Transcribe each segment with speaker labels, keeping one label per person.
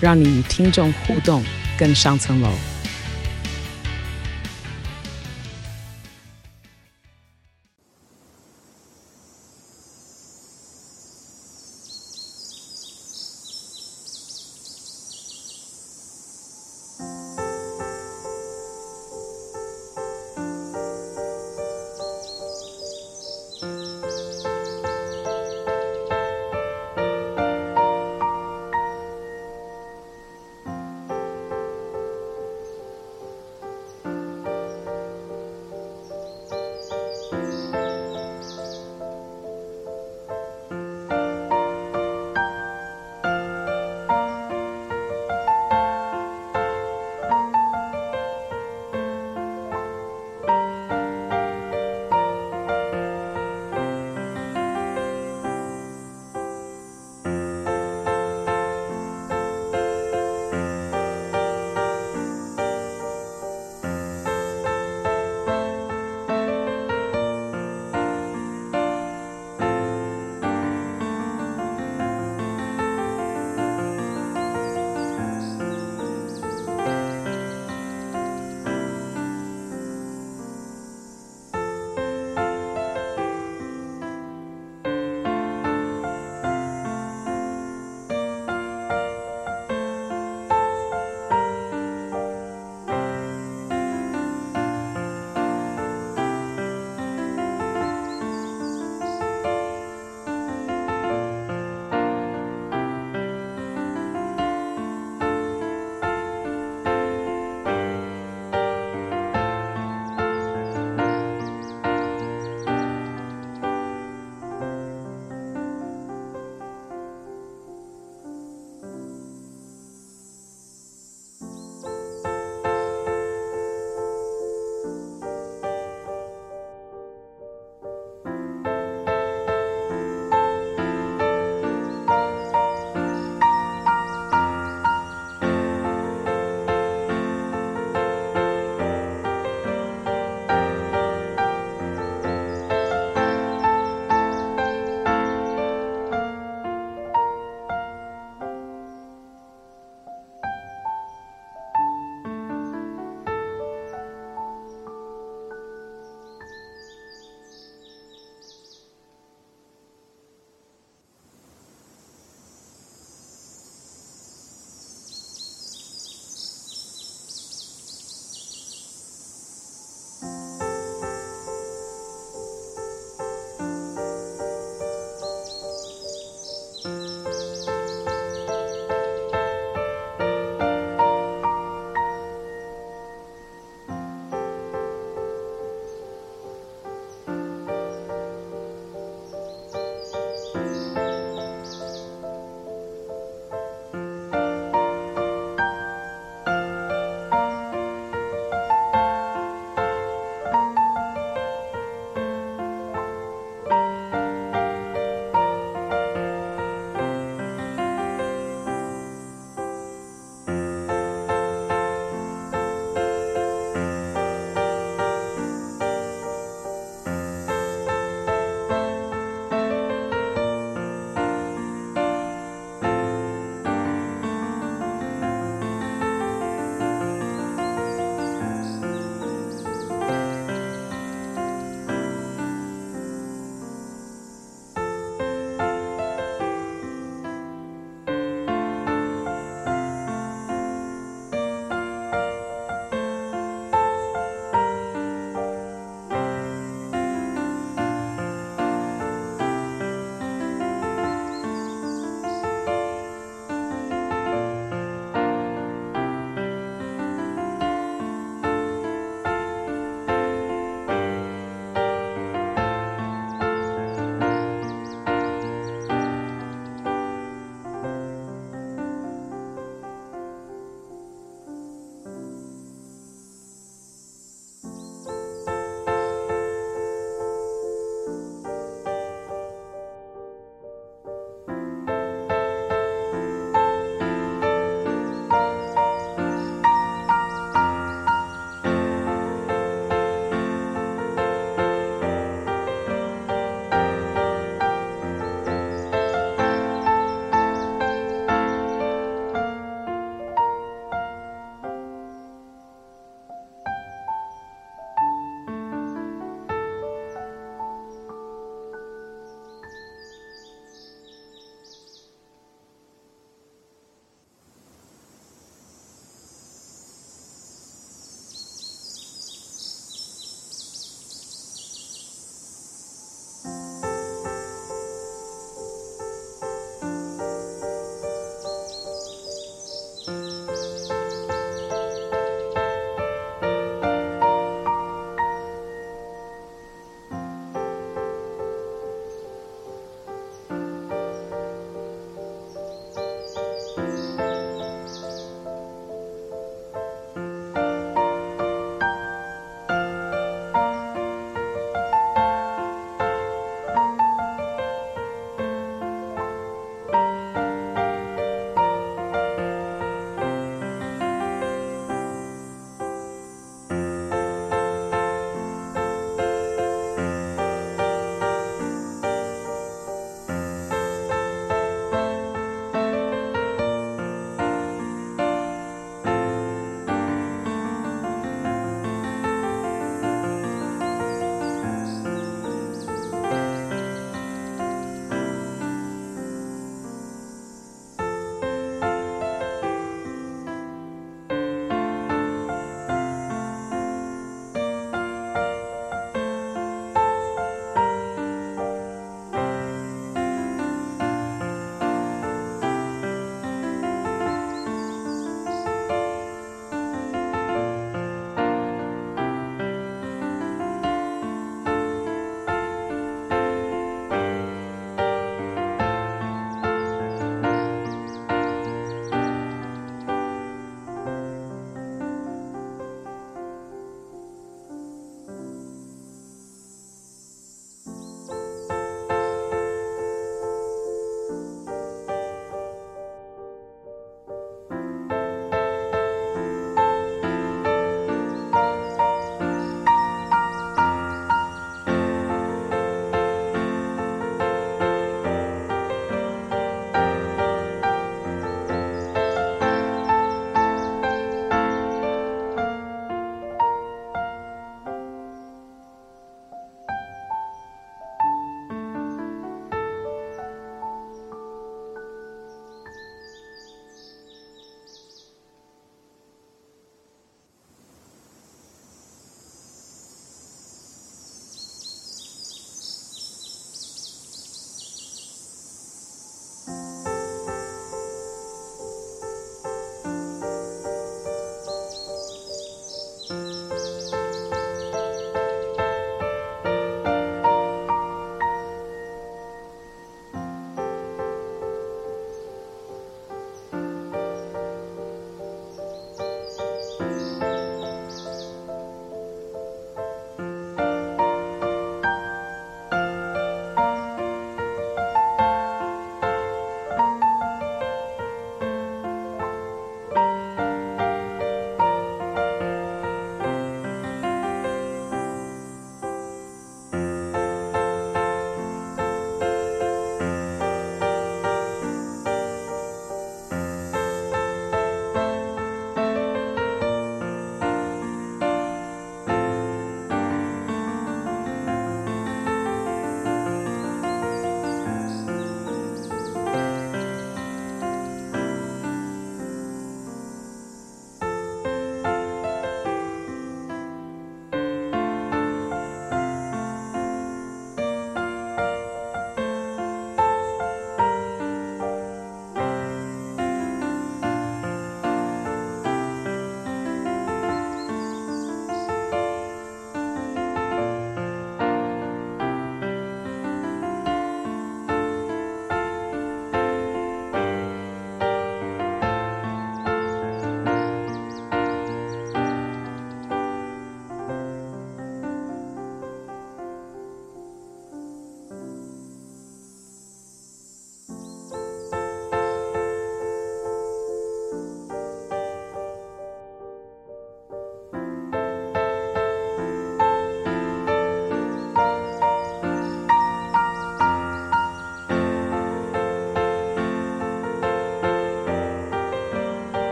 Speaker 1: 让你与听众互动更上层楼。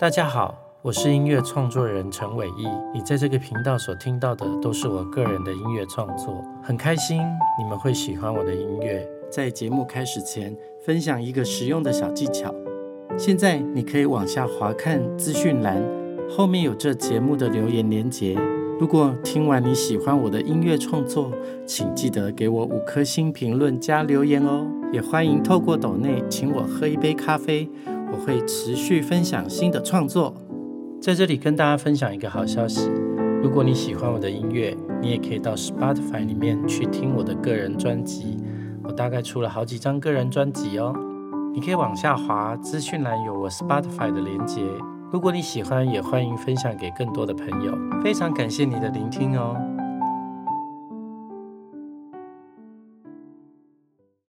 Speaker 2: 大家好，我是音乐创作人陈伟毅。你在这个频道所听到的都是我个人的音乐创作，很开心你们会喜欢我的音乐。在节目开始前，分享一个实用的小技巧。现在你可以往下滑看资讯栏，后面有这节目的留言连结。如果听完你喜欢我的音乐创作，请记得给我五颗星评论加留言哦。也欢迎透过抖内请我喝一杯咖啡。我会持续分享新的创作，在这里跟大家分享一个好消息：如果你喜欢我的音乐，你也可以到 Spotify 里面去听我的个人专辑。我大概出了好几张个人专辑哦，你可以往下滑，资讯栏有我 Spotify 的连接。如果你喜欢，也欢迎分享给更多的朋友。非常感谢你的聆听哦。